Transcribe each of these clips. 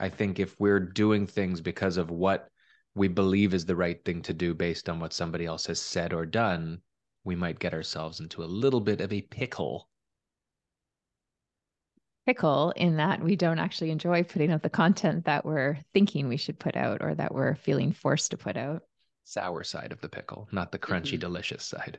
I think if we're doing things because of what we believe is the right thing to do based on what somebody else has said or done, we might get ourselves into a little bit of a pickle. Pickle in that we don't actually enjoy putting out the content that we're thinking we should put out or that we're feeling forced to put out. Sour side of the pickle, not the crunchy, Mhm. delicious side.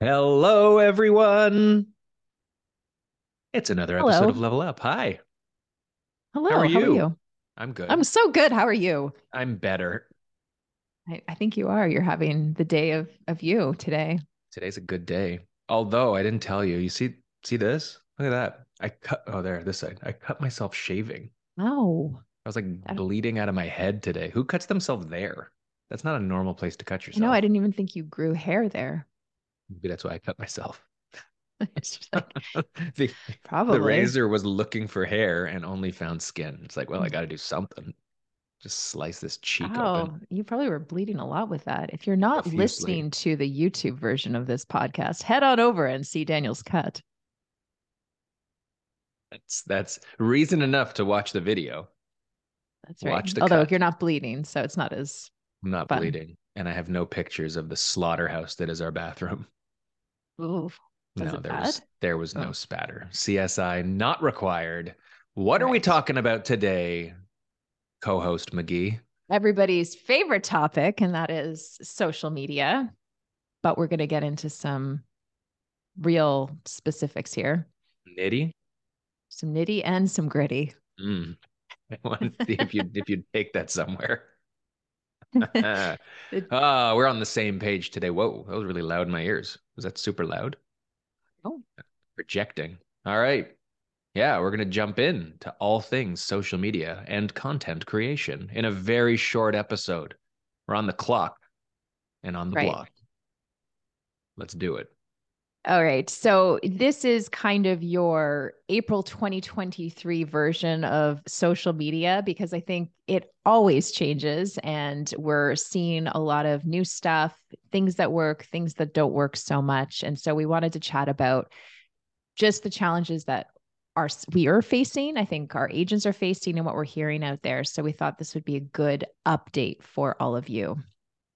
Hello, everyone. It's another episode Hello. of Level Up. Hi, Hello. How are How are you? you? I'm good. I'm so good. How are you? I'm better. I, I think you are. You're having the day of of you today. Today's a good day. Although I didn't tell you. You see see this? Look at that. I cut oh there, this side. I cut myself shaving. Oh, I was like That- bleeding out of my head today. Who cuts themselves there? That's not a normal place to cut yourself. No, I didn't even think you grew hair there. Maybe that's why I cut myself. like the, probably. the razor was looking for hair and only found skin. It's like, well, Mm. I got to do something. Just slice this cheek Oh, open. you probably were bleeding a lot with that. If you're not listening to the YouTube version of this podcast, head on over and see Daniel's cut. That's that's reason enough to watch the video. That's right. Watch the Although cut. you're not bleeding, so it's not as I'm not Fun. bleeding, and I have no pictures of the slaughterhouse that is our bathroom. ooh. No, there was there was no Oh. spatter. CSI not required. What are we talking about today, co-host McGee? everybody's favorite topic, and that is social media. But we're going to get into some real specifics here Nitty. Some nitty and some gritty. Mm. I want to see if you if you'd take that somewhere. Ah, we're on the same page today. Whoa, that was really loud in my ears. Was that super loud? Oh. Projecting. All right. Yeah, we're gonna jump in to all things social media and content creation in a very short episode. We're on the clock and on the Right. block. Let's do it. All right. So this is kind of your April 2023 version of social media because I think it always changes and we're seeing a lot of new stuff, things that work, things that don't work so much. And so we wanted to chat about just the challenges that are we are facing, I think our agents are facing and what we're hearing out there. So we thought this would be a good update for all of you.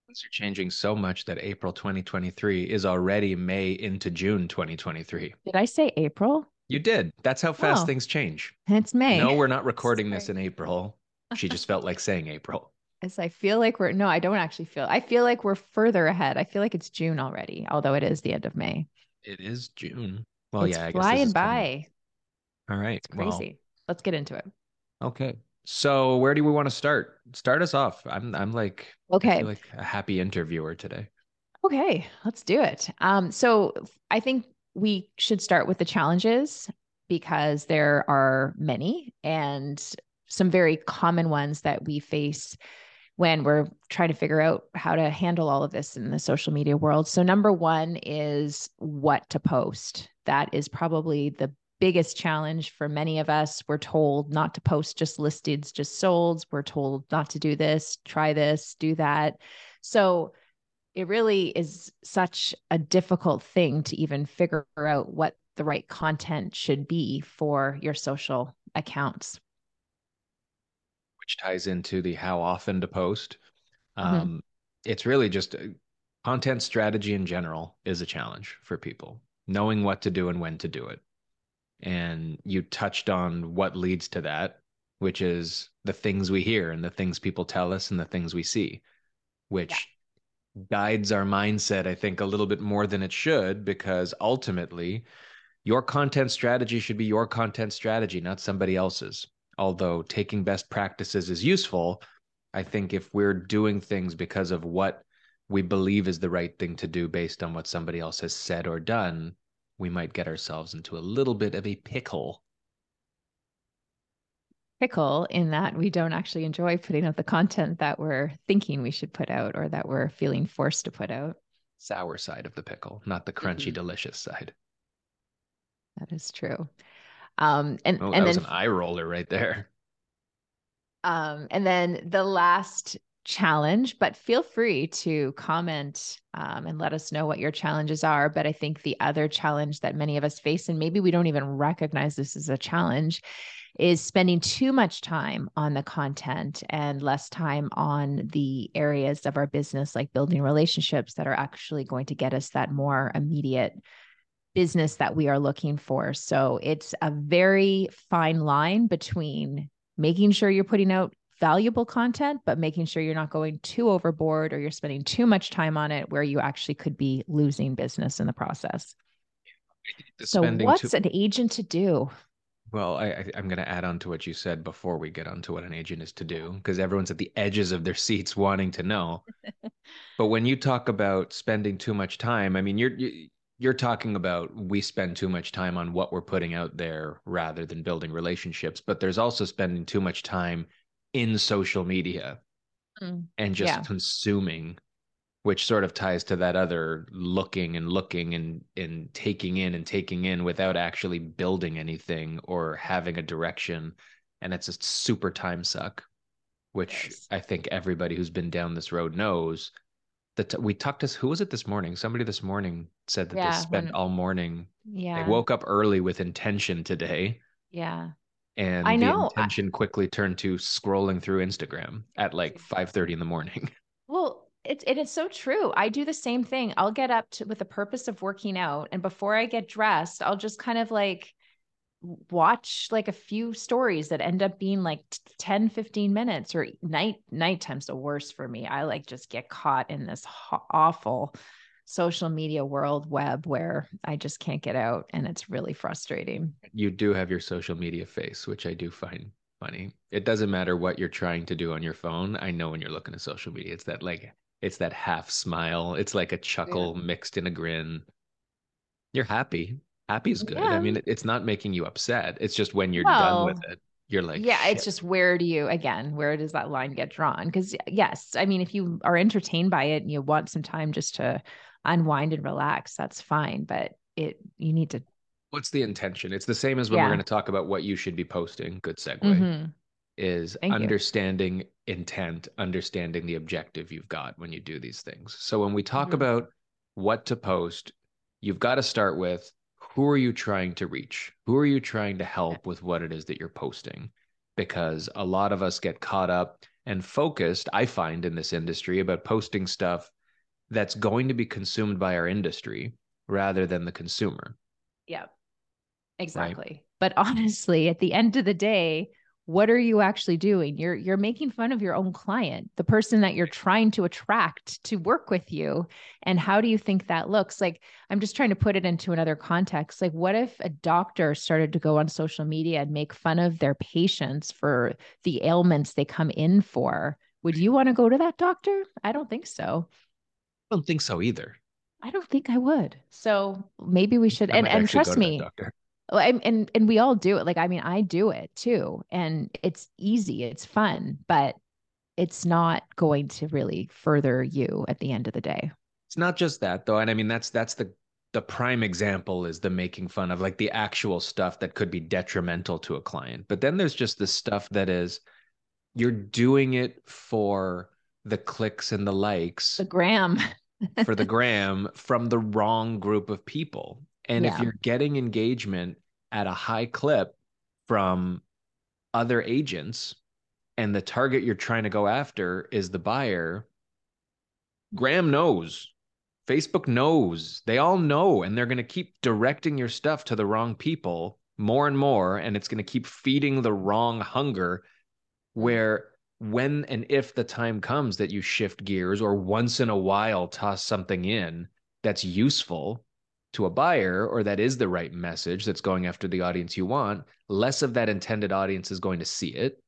Things are changing so much that April 2023 is already May into June 2023. Did I say April? You did. That's how fast Oh. things change. It's May. No, we're not recording this in April. She just felt like saying April. As I feel like we're no, I don't actually feel. I feel like we're further ahead. I feel like it's June already, although it is the end of May. It is June. Well, it's yeah, I guess flying by. All right. It's crazy. Let's get into it. Okay. So where do we want to start? Start us off. I'm I'm like Okay. like a happy interviewer today. Okay, let's do it. Um, so I think we should start with the challenges because there are many and some very common ones that we face when we're trying to figure out how to handle all of this in the social media world. So number one is what to post. That is probably the biggest challenge for many of us. We're told not to post just listeds, just solds. We're told not to do this, try this, do that. So it really is such a difficult thing to even figure out what the right content should be for your social accounts. which ties into the how often to post. Mhm. Um, It's really just uh, content strategy in general is a challenge for people, knowing what to do and when to do it. And you touched on what leads to that, which is the things we hear and the things people tell us and the things we see, which guides our mindset, I think, a little bit more than it should, because ultimately, your content strategy should be your content strategy, not somebody else's. Although taking best practices is useful, I think if we're doing things because of what we believe is the right thing to do based on what somebody else has said or done, we might get ourselves into a little bit of a pickle. Pickle in that we don't actually enjoy putting out the content that we're thinking we should put out or that we're feeling forced to put out. Sour side of the pickle, not the crunchy, Mhm. delicious side. That is true. Um, and Oh, and that was then an eye roller right there. Um, and then the last challenge, but feel free to comment um, and let us know what your challenges are. But I think the other challenge that many of us face, and maybe we don't even recognize this as a challenge, is spending too much time on the content and less time on the areas of our business, like building relationships that are actually going to get us that more immediate business that we are looking for. So it's a very fine line between making sure you're putting out valuable content, but making sure you're not going too overboard or you're spending too much time on it where you actually could be losing business in the process. The So, what's too- an agent to do? Well, I, I, I'm going to add on to what you said before we get onto what an agent is to do, because everyone's at the edges of their seats wanting to know. but when you talk about spending too much time, I mean, you're you, you're talking about we spend too much time on what we're putting out there rather than building relationships. But there's also spending too much time in social media Mm, and just yeah. consuming which sort of ties to that other looking and looking and and taking in and taking in without actually building anything or having a direction and it's a super time suck which Yes. i think everybody who's been down this road knows that we talked to who was it this morning somebody this morning said that Yeah, they spent when- all morning Yeah. they woke up early with intention today yeah. And I the know, intention quickly turned to scrolling through instagram at like 5.30 in the morning Well, it's it is so true. I do the same thing. I'll get up to, with the purpose of working out, and before I get dressed, I'll just kind of like watch like a few stories that end up being like t- 10 15 minutes or night nighttime's the worst for me i like just get caught in this ho- awful social media world web where i just can't get out and it's really frustrating you do have your social media face, which I do find funny. It doesn't matter what you're trying to do on your phone. I know when you're looking at social media, it's that like it's that half smile. It's like a chuckle mixed in a grin. You're happy. Happy's good. I mean, it's not making you upset. It's just when you're done with it, you're like, yeah it's just where do you again where does that line get drawn because yes i mean if you are entertained by it and you want some time just to unwind and relax that's fine but it you need to what's the intention? It's the same as when Yeah. we're going to talk about what you should be posting. Good segue. Mhm. is Thank you. understanding intent, understanding the objective you've got when you do these things. So when we talk Mhm. about what to post, you've got to start with who are you trying to reach? Who are you trying to help with what it is that you're posting? Because a lot of us get caught up and focused, I find in this industry about posting stuff that's going to be consumed by our industry rather than the consumer. Yeah, exactly. But honestly, at the end of the day, what are you actually doing? You're you're making fun of your own client, the person that you're trying to attract to work with you. And how do you think that looks? Like I'm just trying to put it into another context. Like what if a doctor started to go on social media and make fun of their patients for the ailments they come in for? Would you want to go to that doctor? I don't think so. I don't think so either. I don't think I would. So maybe we should I and and trust me, doctor. I, and and we all do it. Like I mean, I do it too, and it's easy, it's fun, but it's not going to really further you at the end of the day. It's not just that though, and I mean that's that's the the prime example is the making fun of like the actual stuff that could be detrimental to a client. But then there's just the stuff that is you're doing it for the clicks and the likes The gram, for the gram from the wrong group of people. And if you're getting engagement at a high clip from other agents and the target you're trying to go after is the buyer, Gram knows. Facebook knows. They all know. And they're going to keep directing your stuff to the wrong people more and more. And it's going to keep feeding the wrong hunger mm-hmm. where when and if the time comes that you shift gears or once in a while toss something in that's useful to a buyer or that is the right message that's going after the audience you want, less of that intended audience is going to see it.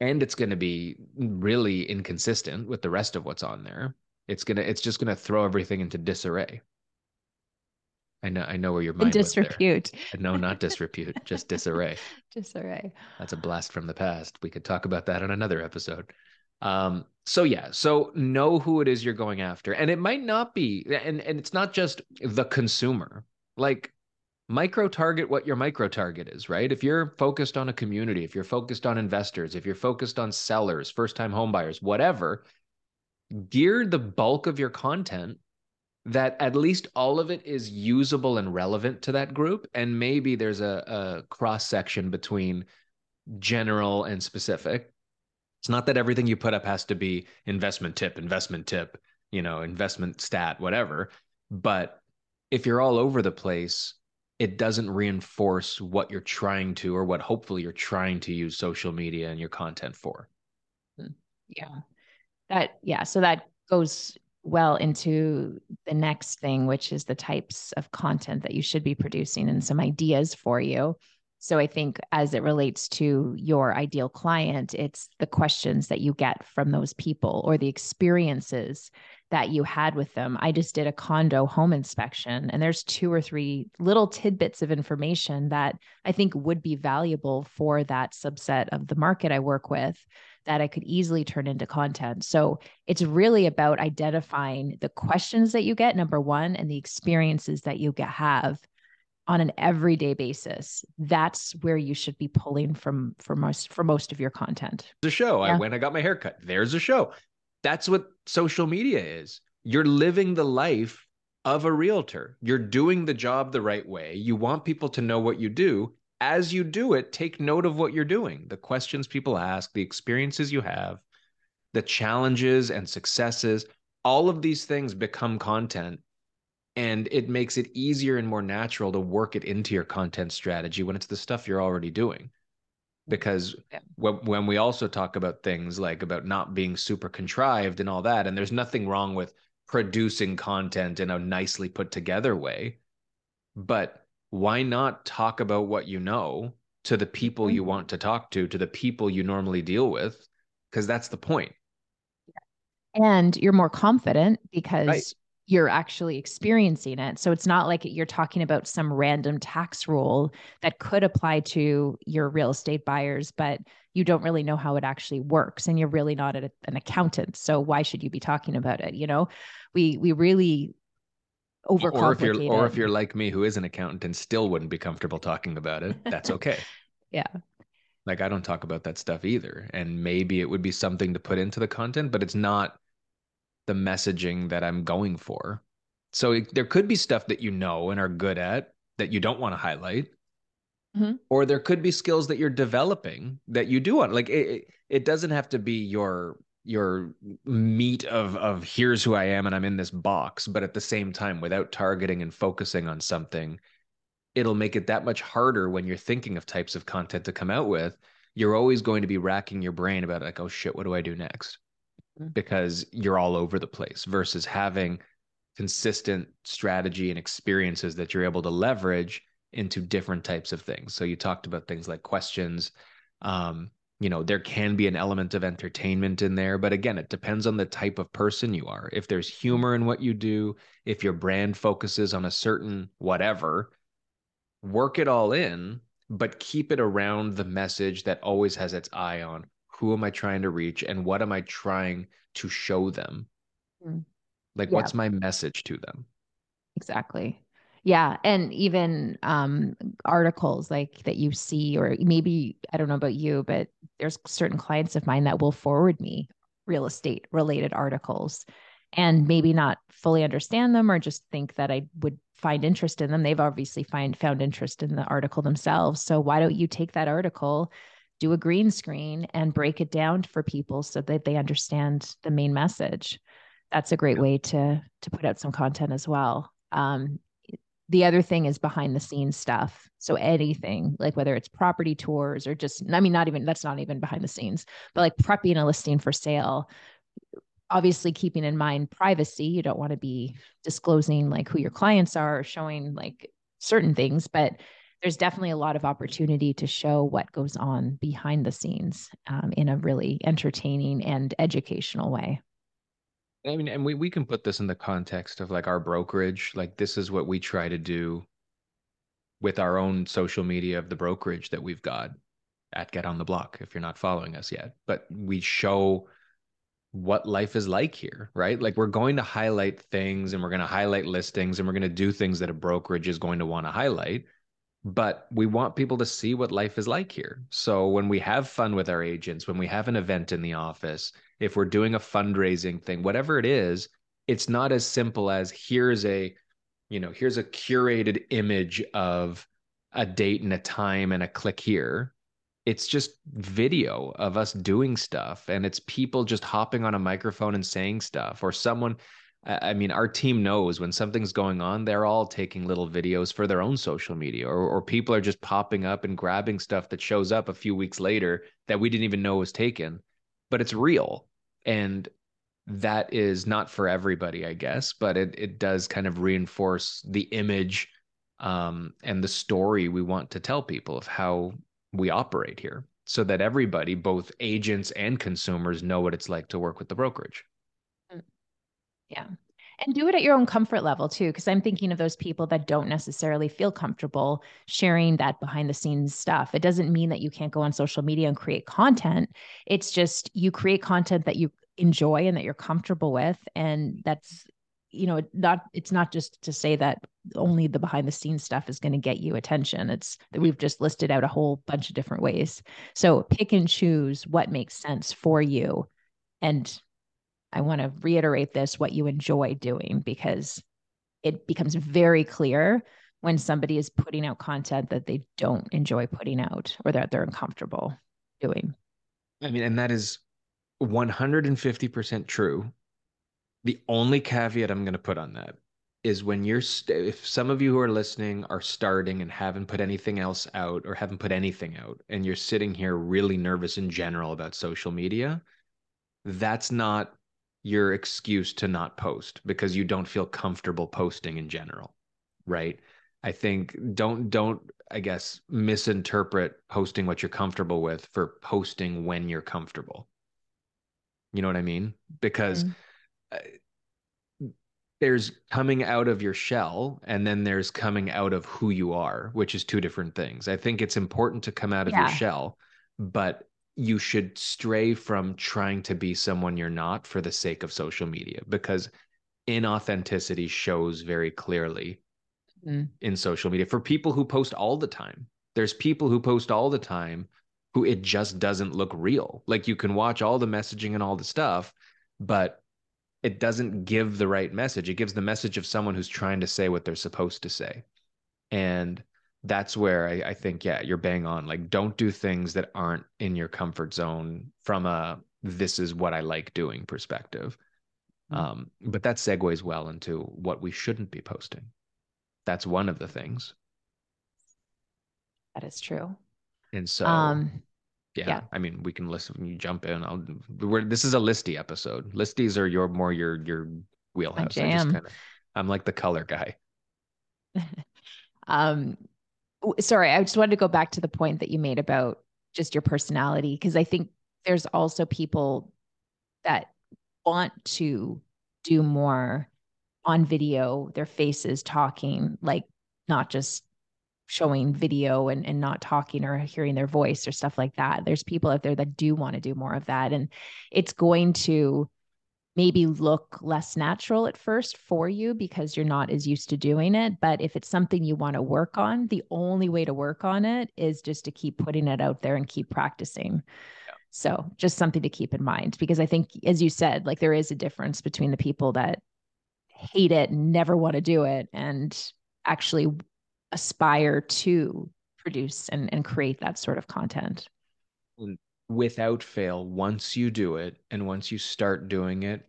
And it's going to be really inconsistent with the rest of what's on there. it's gonna it's just gonna throw everything into disarray i know i know where your mind disrepute. No not disrepute just disarray. Disarray. That's a blast from the past. We could talk about that on another episode. Um so yeah so know who it is you're going after. And it might not be and and it's not just the consumer. Like micro target what your micro target is, right? If you're focused on a community, if you're focused on investors, if you're focused on sellers, first time homebuyers, whatever, gear the bulk of your content that at least all of it is usable and relevant to that group. And maybe there's a, a cross section between general and specific. It's not that everything you put up has to be investment tip, investment tip, you know, investment stat, whatever. But if you're all over the place, it doesn't reinforce what you're trying to or what hopefully you're trying to use social media and your content for. Hmm. Yeah. That yeah, so that goes well into the next thing which is the types of content that you should be producing and some ideas for you. So I think as it relates to your ideal client, it's the questions that you get from those people or the experiences that you had with them. I just did a condo home inspection, and there's two or three little tidbits of information that I think would be valuable for that subset of the market I work with that I could easily turn into content. So it's really about identifying the questions that you get, number one, and the experiences that you get have on an everyday basis that's where you should be pulling from for most for most of your content the show yeah. i went i got my hair cut there's a show that's what social media is. You're living the life of a realtor. You're doing the job the right way. You want people to know what you do. As you do it, take note of what you're doing, the questions people ask, the experiences you have, the challenges and successes. All of these things become content and it makes it easier and more natural to work it into your content strategy when it's the stuff you're already doing because yeah. when, when we also talk about things like about not being super contrived and all that and there's nothing wrong with producing content in a nicely put together way but why not talk about what you know to the people mm-hmm. you want to talk to to the people you normally deal with because that's the point and you're more confident because right you're actually experiencing it. So it's not like you're talking about some random tax rule that could apply to your real estate buyers, but you don't really know how it actually works and you're really not an accountant. So why should you be talking about it? You know, we we really overcomplicate or if you're or if you're like me who is an accountant and still wouldn't be comfortable talking about it, that's okay. yeah. Like I don't talk about that stuff either. And maybe it would be something to put into the content, but it's not the messaging that I'm going for. So it, there could be stuff that you know and are good at that you don't want to highlight. Mm-hmm. Or there could be skills that you're developing that you do want. Like it, it doesn't have to be your your meat of of here's who I am and I'm in this box, but at the same time, without targeting and focusing on something, it'll make it that much harder when you're thinking of types of content to come out with. You're always going to be racking your brain about like, oh shit, what do I do next? Mm. because you're all over the place versus having consistent strategy and experiences that you're able to leverage into different types of things. So you talked about things like questions. Um, you know, there can be an element of entertainment in there, but again, it depends on the type of person you are. If there's humor in what you do, if your brand focuses on a certain whatever, work it all in, but keep it around the message that always has its eye on who am I trying to reach and what am I trying to show them? Mm. Like, yeah. what's my message to them? Exactly. Yeah. And even um, articles like that you see, or maybe, I don't know about you, but there's certain clients of mine that will forward me real estate related articles and maybe not fully understand them or just think that I would find interest in them. They've obviously find found interest in the article themselves. So why don't you take that article do a green screen and break it down for people so that they understand the main message that's a great way to to put out some content as well um, the other thing is behind the scenes stuff so anything like whether it's property tours or just i mean not even that's not even behind the scenes but like prepping a listing for sale obviously keeping in mind privacy you don't want to be disclosing like who your clients are or showing like certain things but there's definitely a lot of opportunity to show what goes on behind the scenes um, in a really entertaining and educational way. I mean, and we, we can put this in the context of like our brokerage. Like, this is what we try to do with our own social media of the brokerage that we've got at Get on the Block, if you're not following us yet. But we show what life is like here, right? Like, we're going to highlight things and we're going to highlight listings and we're going to do things that a brokerage is going to want to highlight. But we want people to see what life is like here. So when we have fun with our agents, when we have an event in the office, if we're doing a fundraising thing, whatever it is, it's not as simple as here's a, you know, here's a curated image of a date and a time and a click here. It's just video of us doing stuff and it's people just hopping on a microphone and saying stuff or someone I mean, our team knows when something's going on, they're all taking little videos for their own social media, or, or people are just popping up and grabbing stuff that shows up a few weeks later that we didn't even know was taken, but it's real and that is not for everybody i guess but it, it does kind of reinforce the image um, and the story we want to tell people of how we operate here so that everybody both agents and consumers know what it's like to work with the brokerage. Yeah. And do it at your own comfort level too because i'm thinking of those people that don't necessarily feel comfortable sharing that behind the scenes stuff. It doesn't mean that you can't go on social media and create content. It's just you create content that you enjoy and that you're comfortable with and that's you know not it's not just to say that only the behind the scenes stuff is going to get you attention. It's that we've just listed out a whole bunch of different ways. So pick and choose what makes sense for you and I want to reiterate this what you enjoy doing because it becomes very clear when somebody is putting out content that they don't enjoy putting out or that they're uncomfortable doing. I mean, and that is 150% true. The only caveat I'm going to put on that is when you're, st- if some of you who are listening are starting and haven't put anything else out or haven't put anything out, and you're sitting here really nervous in general about social media, that's not your excuse to not post because you don't feel comfortable posting in general right i think don't don't i guess misinterpret posting what you're comfortable with for posting when you're comfortable you know what i mean because mm-hmm. there's coming out of your shell and then there's coming out of who you are which is two different things i think it's important to come out of yeah. your shell but you should stray from trying to be someone you're not for the sake of social media because inauthenticity shows very clearly mm. in social media for people who post all the time. There's people who post all the time who it just doesn't look real. Like you can watch all the messaging and all the stuff, but it doesn't give the right message. It gives the message of someone who's trying to say what they're supposed to say. And that's where I, I, think, yeah, you're bang on. Like, don't do things that aren't in your comfort zone from a this is what I like doing perspective. Mm-hmm. Um, but that segues well into what we shouldn't be posting. That's one of the things. That is true. And so, um, yeah, yeah, I mean, we can listen. You jump in. I'll. We're, this is a listy episode. Listies are your more your your wheelhouse. I I'm like the color guy. um, sorry, I just wanted to go back to the point that you made about just your personality because I think there's also people that want to do more on video, their faces talking, like not just showing video and, and not talking or hearing their voice or stuff like that. There's people out there that do want to do more of that. And it's going to maybe look less natural at first for you because you're not as used to doing it. But if it's something you want to work on, the only way to work on it is just to keep putting it out there and keep practicing. Yeah. So just something to keep in mind because I think, as you said, like there is a difference between the people that hate it and never want to do it and actually aspire to produce and, and create that sort of content without fail, once you do it and once you start doing it,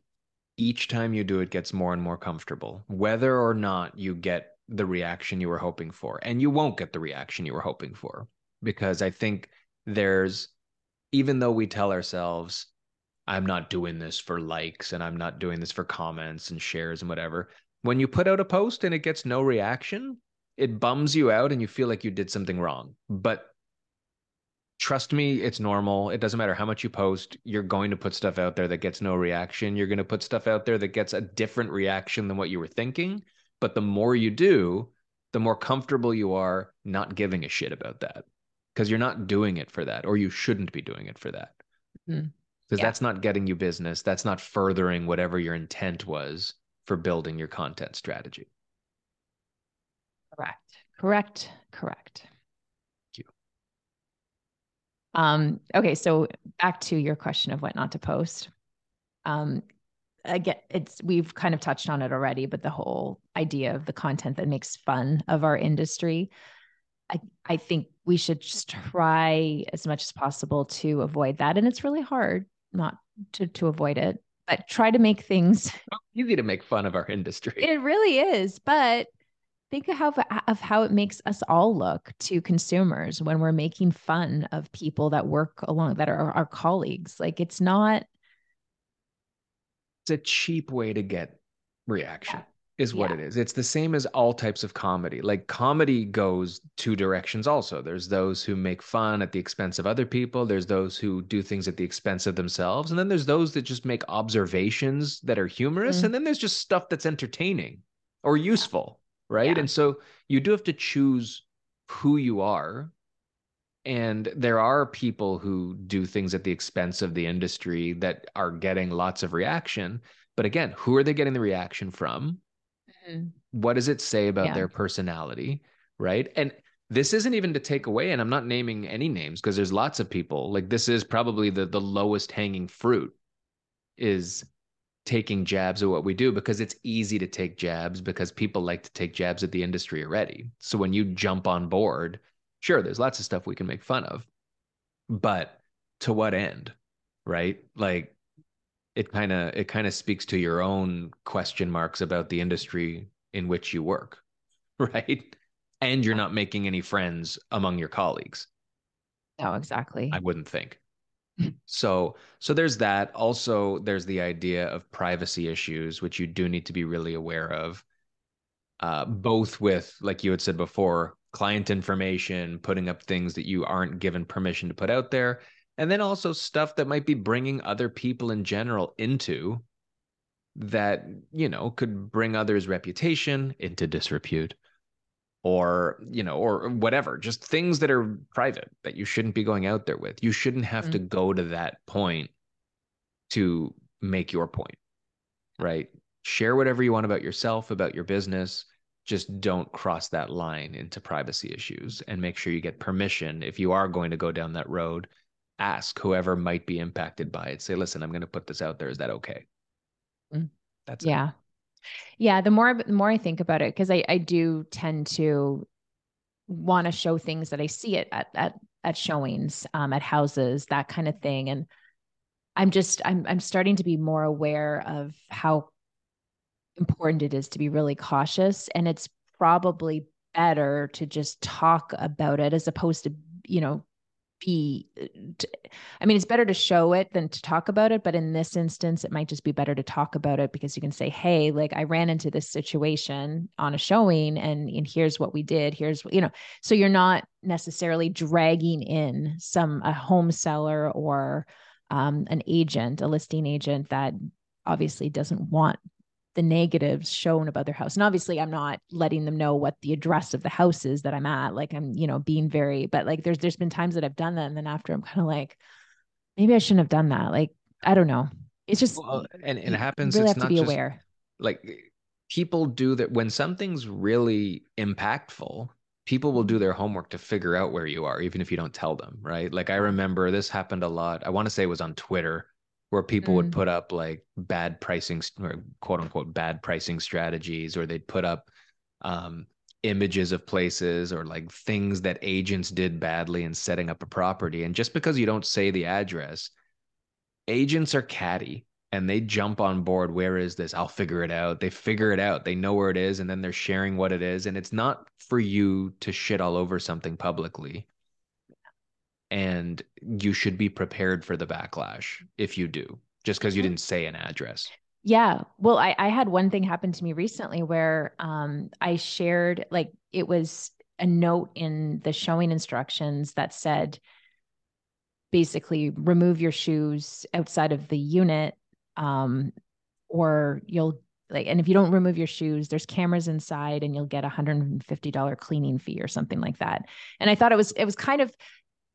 each time you do it gets more and more comfortable, whether or not you get the reaction you were hoping for. And you won't get the reaction you were hoping for because I think there's, even though we tell ourselves, I'm not doing this for likes and I'm not doing this for comments and shares and whatever. When you put out a post and it gets no reaction, it bums you out and you feel like you did something wrong. But trust me, it's normal. It doesn't matter how much you post, you're going to put stuff out there that gets no reaction. You're going to put stuff out there that gets a different reaction than what you were thinking. But the more you do, the more comfortable you are not giving a shit about that because you're not doing it for that, or you shouldn't be doing it for that. Because mm. yeah. that's not getting you business. That's not furthering whatever your intent was for building your content strategy. Correct. Correct. Correct. Um, okay, so back to your question of what not to post. Um, again, it's we've kind of touched on it already, but the whole idea of the content that makes fun of our industry, I I think we should just try as much as possible to avoid that, and it's really hard not to to avoid it, but try to make things easy to make fun of our industry. It really is, but think of how of how it makes us all look to consumers when we're making fun of people that work along that are our colleagues. Like it's not it's a cheap way to get reaction yeah. is what yeah. it is. It's the same as all types of comedy. Like comedy goes two directions also. There's those who make fun at the expense of other people. There's those who do things at the expense of themselves. And then there's those that just make observations that are humorous. Mm. and then there's just stuff that's entertaining or useful right? Yeah. And so you do have to choose who you are. And there are people who do things at the expense of the industry that are getting lots of reaction. But again, who are they getting the reaction from? Mm-hmm. What does it say about yeah. their personality? Right. And this isn't even to take away, and I'm not naming any names because there's lots of people. Like this is probably the the lowest hanging fruit is taking jabs at what we do because it's easy to take jabs because people like to take jabs at the industry already. So when you jump on board, sure, there's lots of stuff we can make fun of, but to what end? Right? Like it kind of it kind of speaks to your own question marks about the industry in which you work, right? And you're not making any friends among your colleagues. No, exactly. I wouldn't think so so there's that. Also there's the idea of privacy issues which you do need to be really aware of uh, both with like you had said before client information putting up things that you aren't given permission to put out there and then also stuff that might be bringing other people in general into that you know could bring others reputation into disrepute or you know or whatever just things that are private that you shouldn't be going out there with. You shouldn't have mm-hmm. to go to that point to make your point right? Share whatever you want about yourself about your business. Just don't cross that line into privacy issues and make sure you get permission if you are going to go down that road ask whoever might be impacted by it. Say listen i'm going to put this out there. Is that okay? Mm-hmm. that's yeah yeah, the more the more I think about it, because I, I do tend to want to show things that I see it at at at showings, um, at houses, that kind of thing. And I'm just I'm I'm starting to be more aware of how important it is to be really cautious. And it's probably better to just talk about it as opposed to, you know, be i mean it's better to show it than to talk about it but in this instance it might just be better to talk about it because you can say hey like i ran into this situation on a showing and and here's what we did. Here's you know. So you're not necessarily dragging in some a home seller or um, an agent a listing agent that obviously doesn't want the negatives shown about their house. And obviously I'm not letting them know what the address of the house is that I'm at. Like I'm, you know, being very, but like there's there's been times that I've done that. And then after I'm kind of like, maybe I shouldn't have done that. Like, I don't know. It's just well, uh, and, and it happens. Really have to be just, aware. Like people do that when something's really impactful, people will do their homework to figure out where you are, even if you don't tell them, right? Like I remember this happened a lot. I want to say it was on Twitter where people mm. would put up like bad pricing or quote unquote bad pricing strategies, or they'd put up um, images of places or like things that agents did badly in setting up a property. And just because you don't say the address, agents are catty and they jump on board. Where is this? I'll figure it out. They figure it out. They know where it is, and then they're sharing what it is. And it's not for you to shit all over something publicly and you should be prepared for the backlash if you do just because you mm-hmm. didn't say an address. Yeah. Well I, I had one thing happen to me recently where um, i shared like it was a note in the showing instructions that said basically remove your shoes outside of the unit um, or you'll like and if you don't remove your shoes there's cameras inside and you'll get a $150 cleaning fee or something like that. And i thought it was it was kind of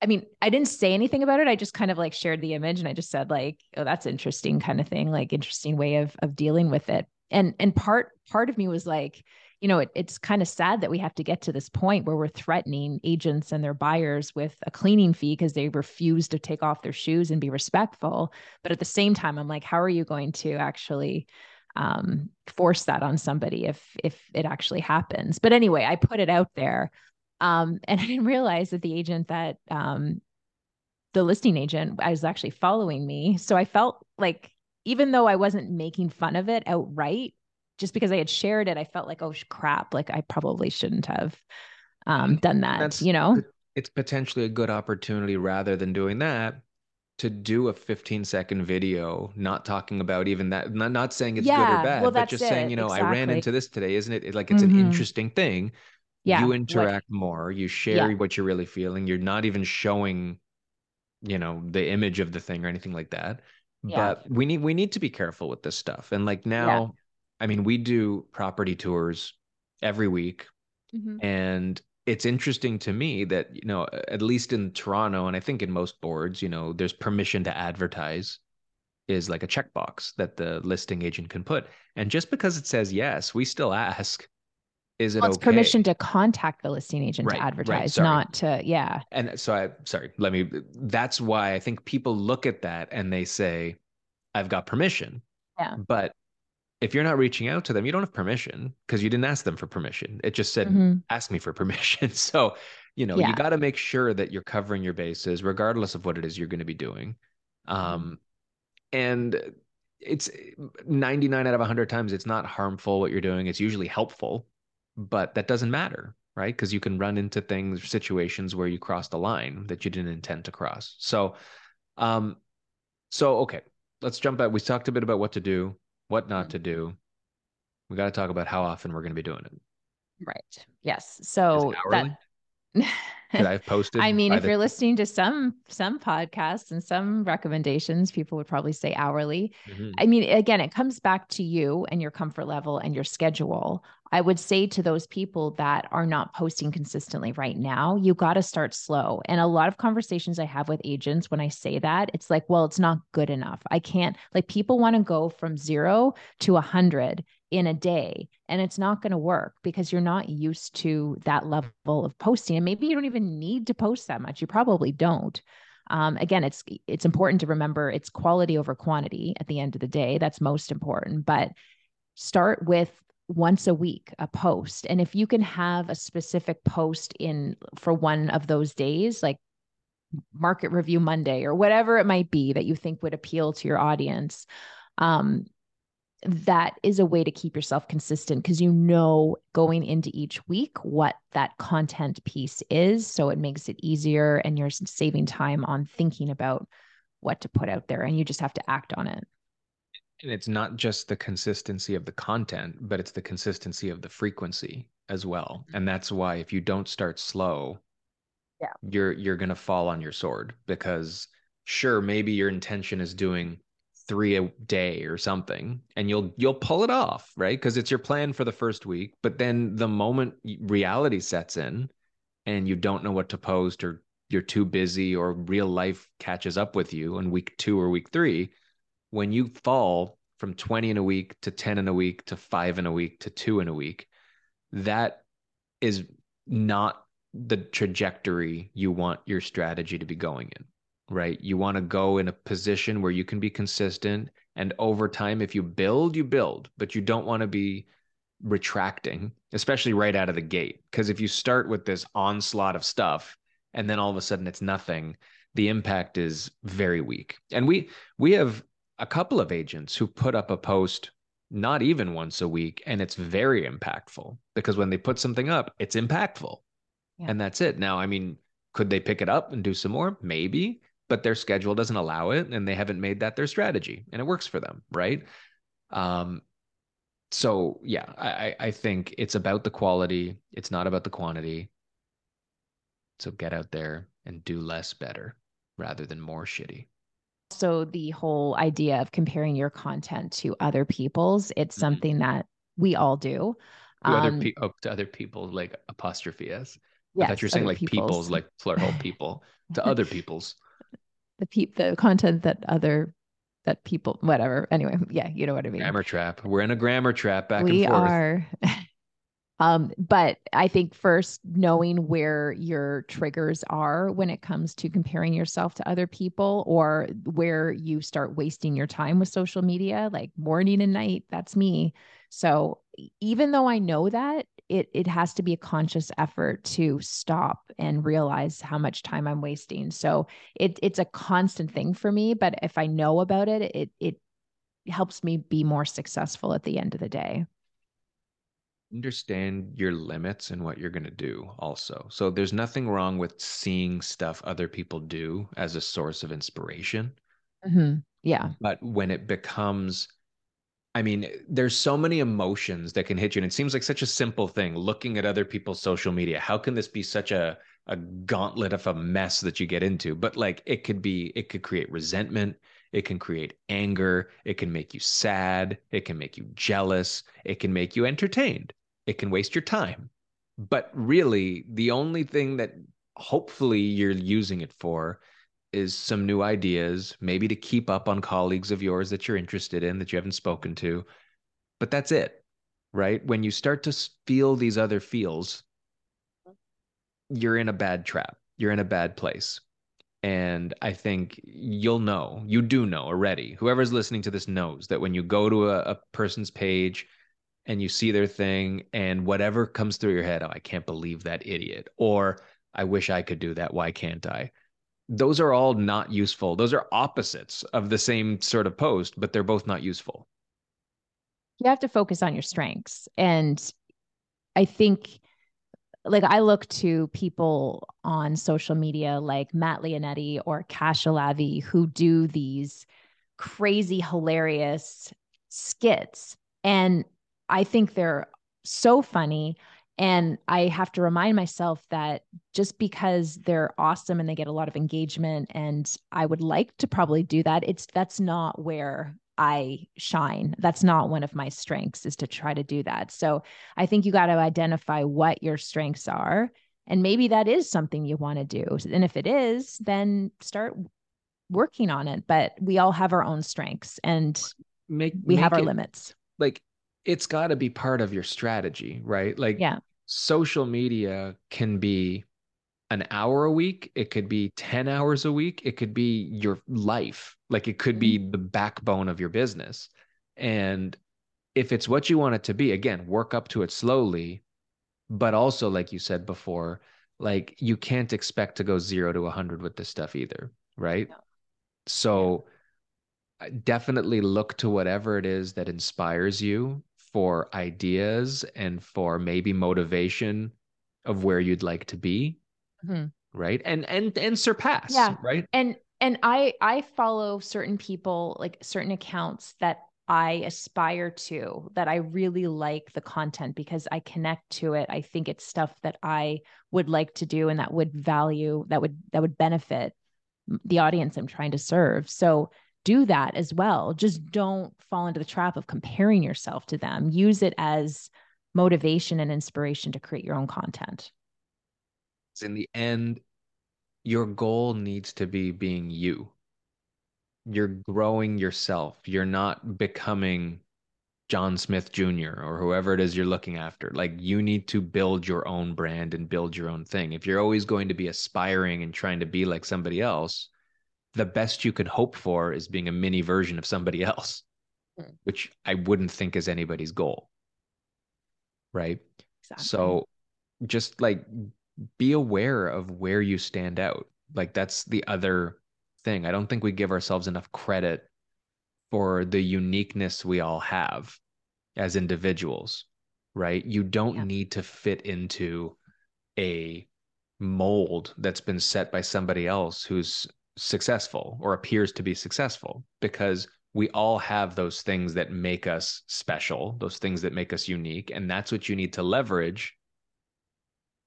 i mean i didn't say anything about it i just kind of like shared the image and i just said like oh that's interesting kind of thing like interesting way of of dealing with it and and part part of me was like you know, it, it's kind of sad that we have to get to this point where we're threatening agents and their buyers with a cleaning fee because they refuse to take off their shoes and be respectful. But at the same time, I'm like, how are you going to actually um, force that on somebody if if it actually happens? But anyway, I put it out there, um, and I didn't realize that the agent that um, the listing agent I was actually following me, so I felt like even though I wasn't making fun of it outright, just because I had shared it, I felt like, oh crap, like I probably shouldn't have um, done that. That's, you know, it's potentially a good opportunity rather than doing that to do a 15 second video, not talking about even that, not, not saying it's yeah, good or bad, well, but just it. saying, you know, exactly. I ran into this today, isn't it? Like it's mm-hmm. an interesting thing. Yeah. You interact what? more, you share yeah. what you're really feeling. You're not even showing, you know, the image of the thing or anything like that. Yeah. But we need we need to be careful with this stuff. And like now I mean, we do property tours every week. Mm-hmm. And it's interesting to me that, you know, at least in Toronto, and I think in most boards, you know, there's permission to advertise is like a checkbox that the listing agent can put. And just because it says yes, we still ask, is it well, it's okay? permission to contact the listing agent right, to advertise, right, not to, yeah. And so I, sorry, let me, that's why I think people look at that and they say, I've got permission. Yeah. But if you're not reaching out to them, you don't have permission because you didn't ask them for permission. It just said, mm-hmm. ask me for permission. So, you know, yeah. you got to make sure that you're covering your bases, regardless of what it is you're going to be doing. Mm-hmm. Um, and it's 99 out of 100 times, it's not harmful what you're doing. It's usually helpful, but that doesn't matter, right? Because you can run into things, situations where you crossed a line that you didn't intend to cross. So, um, so okay, let's jump back. We talked a bit about what to do what not to do. We got to talk about how often we're going to be doing it. Right. Yes. So that that I've posted. I mean, if the... you're listening to some some podcasts and some recommendations, people would probably say hourly. Mm-hmm. I mean, again, it comes back to you and your comfort level and your schedule. I would say to those people that are not posting consistently right now, you got to start slow. And a lot of conversations I have with agents when I say that, it's like, well, it's not good enough. I can't, like, people want to go from zero to a 100 in a day and it's not going to work because you're not used to that level of posting and maybe you don't even need to post that much you probably don't. Um, again it's it's important to remember it's quality over quantity at the end of the day that's most important but start with once a week a post and if you can have a specific post in for one of those days like market review monday or whatever it might be that you think would appeal to your audience um, that is a way to keep yourself consistent because you know going into each week what that content piece is. So it makes it easier and you're saving time on thinking about what to put out there and you just have to act on it. And it's not just the consistency of the content, but it's the consistency of the frequency as well. Mm-hmm. And that's why if you don't start slow, yeah. you're you're going to fall on your sword because sure maybe your intention is doing three a day or something and you'll you'll pull it off right? Because it's your plan for the first week but then the moment reality sets in and you don't know what to post or you're too busy or real life catches up with you in week two or week three when you fall from 20 in a week to 10 in a week to five in a week to two in a week that is not the trajectory you want your strategy to be going in right? You want to go in a position where you can be consistent. And over time, if you build, you build, but you don't want to be retracting, especially right out of the gate. Because if you start with this onslaught of stuff and then all of a sudden it's nothing, the impact is very weak. And we we have a couple of agents who put up a post not even once a week and it's very impactful because when they put something up, it's impactful. Yeah. And that's it. Now, I mean, could they pick it up and do some more? Maybe but their schedule doesn't allow it and they haven't made that their strategy and it works for them right um so yeah i i think it's about the quality it's not about the quantity so get out there and do less better rather than more shitty. So the whole idea of comparing your content to other people's, it's Mhm. something that we all do. To other Um, pe- oh, to other people like apostrophe s. I yes, thought you were saying other like people's, like plural people to other people's. The peop the content that other that people whatever. Anyway, yeah, you know what I mean. Grammar trap. We're in a grammar trap back we and forth. are um but i think first knowing where your triggers are when it comes to comparing yourself to other people or where you start wasting your time with social media like morning and night that's me so even though i know that it it has to be a conscious effort to stop and realize how much time i'm wasting so it it's a constant thing for me but if i know about it it it helps me be more successful at the end of the day understand your limits and what you're going to do also. So there's nothing wrong with seeing stuff other people do as a source of inspiration, Mhm. yeah but when it becomes I mean, there's so many emotions that can hit you and it seems like such a simple thing looking at other people's social media. How can this be such a a gauntlet of a mess that you get into? But like it could be it could create resentment, it can create anger, it can make you sad, it can make you jealous, it can make you entertained. It can waste your time. But really, the only thing that hopefully you're using it for is some new ideas, maybe to keep up on colleagues of yours that you're interested in that you haven't spoken to. But that's it, right? When you start to feel these other feels, you're in a bad trap. You're in a bad place. And I think you'll know, you do know already. Whoever's listening to this knows that when you go to a, a person's page and you see their thing and whatever comes through your head, oh, I can't believe that idiot, or I wish I could do that. Why can't I? Those are all not useful. Those are opposites of the same sort of post, but they're both not useful. you have to focus on your strengths and i think like i look to people on social media like matt leonetti or kasha lavi who do these crazy hilarious skits and i think they're so funny and i have to remind myself that just because they're awesome and they get a lot of engagement and i would like to probably do that it's that's not where i shine. That's not one of my strengths is to try to do that. So i think you got to identify what your strengths are and maybe that is something you want to do. And if it is then start working on it. But we all have our own strengths and Make we have our it- limits. like it's got to be part of your strategy, right? Like yeah social media can be an hour a week, it could be 10 hours a week, it could be your life. Like it could be the backbone of your business. And if it's what you want it to be, again, work up to it slowly, but also like you said before, like you can't expect to go 0 to 100 with this stuff either, right? No. So uh, definitely look to whatever it is that inspires you for ideas and for maybe motivation of where you'd like to be Mhm. right and and and surpass Yeah. right and and i i follow certain people like certain accounts that i aspire to that i really like the content because i connect to it i think it's stuff that i would like to do and that would value that would that would benefit the audience i'm trying to serve so do that as well just don't fall into the trap of comparing yourself to them use it as motivation and inspiration to create your own content in the end your goal needs to be being you you're growing yourself you're not becoming John Smith Jr. or whoever it is you're looking after. Like you need to build your own brand and build your own thing. If you're always going to be aspiring and trying to be like somebody else, the best you can hope for is being a mini version of somebody else, Hmm. which I wouldn't think is anybody's goal. Right. exactly So just like be aware of where you stand out. Like that's the other thing. I don't think we give ourselves enough credit for the uniqueness we all have as individuals, right? You don't Yeah. need to fit into a mold that's been set by somebody else who's successful or appears to be successful because we all have those things that make us special, those things that make us unique. And that's what you need to leverage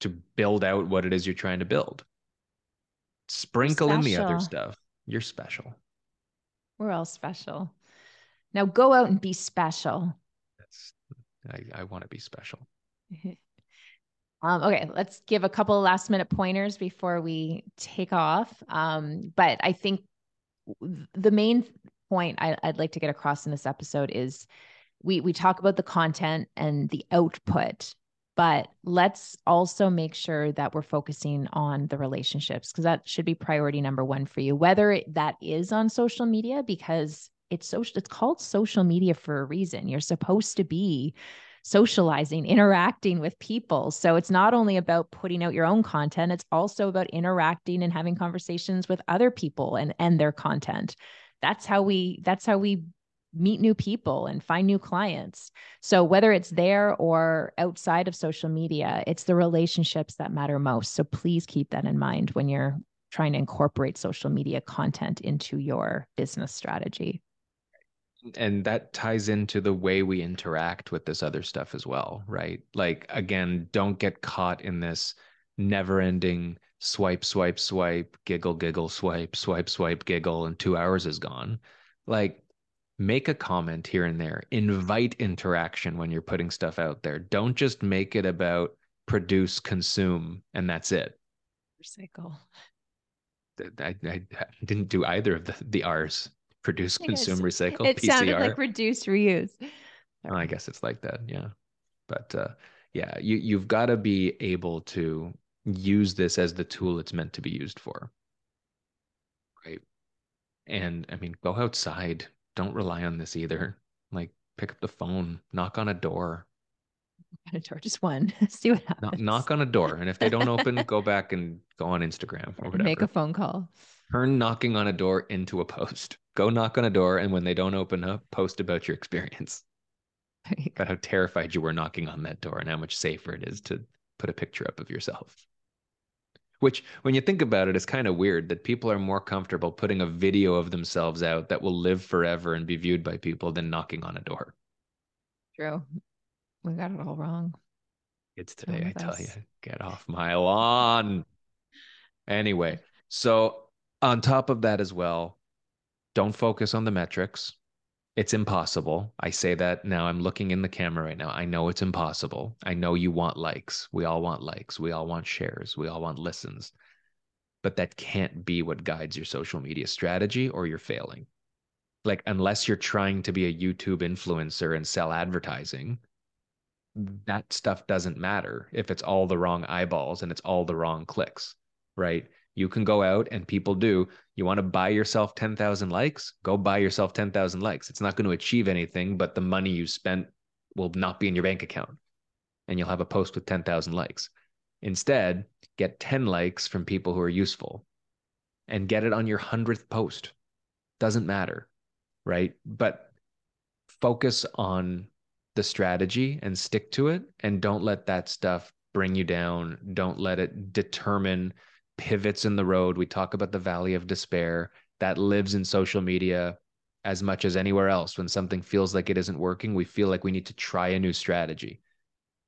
to build out what it is you're trying to build. Sprinkle in the other stuff. You're special. We're all special. Now go out and be special. That's I, I want to be special. Um, okay, let's give a couple last minute pointers before we take off. Um, but I think the main point I, I'd like to get across in this episode is we we talk about the content and the output, but let's also make sure that we're focusing on the relationships because that should be priority number one for you. Whether that is on social media because it's social, it's called social media for a reason. You're supposed to be socializing, interacting with people. So it's not only about putting out your own content, it's also about interacting and having conversations with other people and and their content. That's how we that's how we meet new people and find new clients. So whether it's there or outside of social media, it's the relationships that matter most. So please keep that in mind when you're trying to incorporate social media content into your business strategy. And that ties into the way we interact with this other stuff as well right? Like again don't get caught in this never ending swipe swipe swipe giggle giggle swipe swipe swipe giggle and 2 hours is gone. Like make a comment here and there. Invite interaction when you're putting stuff out there. Don't just make it about produce consume and that's it. Recycle. i, I didn't do either of the, the r's produce consume recycle It pcr sounded like reduce, reuse. Well, I guess it's like that, yeah. But uh, yeah, you you've got to be able to use this as the tool it's meant to be used for, right? And I mean, go outside. Don't rely on this either. Like, pick up the phone, knock on a door, Knock on a door, just one. See what happens. knock, knock on a door, and if they don't open, go back and go on Instagram or whatever. Make a phone call. Turn knocking on a door into a post. Go knock on a door, and when they don't open up, post about your experience. You about how terrified you were knocking on that door and how much safer it is to put a picture up of yourself. Which, when you think about it, is kind of weird that people are more comfortable putting a video of themselves out that will live forever and be viewed by people than knocking on a door. True. We got it all wrong. It's today, I tell us. you. Get off my lawn. Anyway, so on top of that as well, don't focus on the metrics. It's impossible. I say that now. I'm looking in the camera right now. I know it's impossible. I know you want likes. We all want likes. We all want shares. We all want listens. But that can't be what guides your social media strategy or you're failing. Like, unless you're trying to be a YouTube influencer and sell advertising, that stuff doesn't matter if it's all the wrong eyeballs and it's all the wrong clicks, right? You can go out and people do. You want to buy yourself 10,000 likes? Go buy yourself 10,000 likes. It's not going to achieve anything, but the money you spent will not be in your bank account and you'll have a post with 10,000 likes. Instead, get 10 likes from people who are useful and get it on your 100th post. Doesn't matter, right? But focus on the strategy and stick to it and don't let that stuff bring you down. Don't let it determine pivots in the road. We talk about the valley of despair that lives in social media as much as anywhere else. When something feels like it isn't working, we feel like we need to try a new strategy.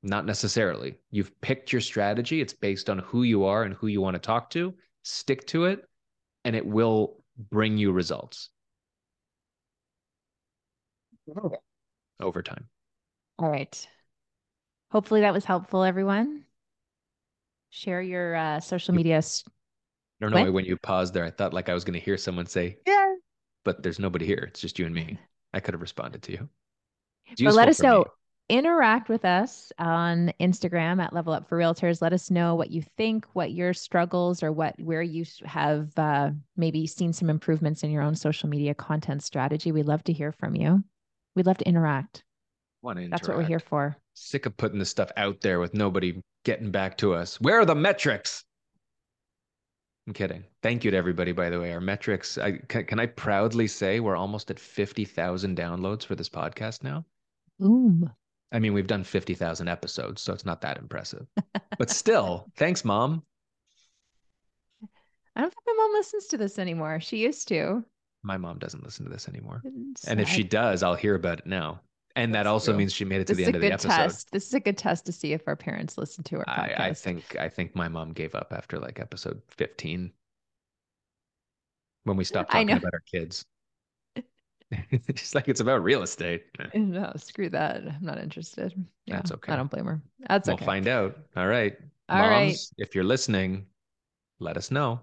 Not necessarily. You've picked your strategy, it's based on who you are and who you want to talk to. Stick to it, and it will bring you results over time. All right. Hopefully that was helpful, everyone. Share your uh, social media. don't know When? when you paused there, I thought like I was going to hear someone say, Yeah. but there's nobody here. It's just you and me. I could have responded to you. But let us for me. know. Interact with us on Instagram at Level Up for Realtors. Let us know what you think, what your struggles, or what where you have uh, maybe seen some improvements in your own social media content strategy. We'd love to hear from you. We'd love to interact. Want to That's what we're here for. Sick of putting this stuff out there with nobody getting back to us. Where are the metrics? I'm kidding. Thank you to everybody, by the way. Our metrics, I can, can I proudly say we're almost at 50,000 downloads for this podcast now? Boom. I mean, we've done 50,000 episodes, so it's not that impressive. But still, thanks, mom. I don't think my mom listens to this anymore. She used to. My mom doesn't listen to this anymore. It's And if she does, I'll hear about it now. And that also true. means she made it to this the end of the episode. test. This is a good test to see if our parents listen to our podcast. I, I think I think my mom gave up after like episode 15. when we stopped talking about our kids. Just like it's about real estate. No, screw that. I'm not interested. Yeah, That's okay. I don't blame her. That's okay. We'll okay. find out. All right. All Moms, right. if you're listening, let us know.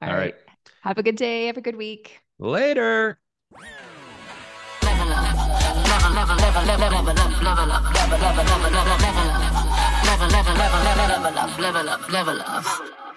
All all right. right. Have a good day. Have a good week. Later. Level up, level, level, level, level, level up, level up, level, level, level, level, level up, level, level, level, level, level up, level up, level up.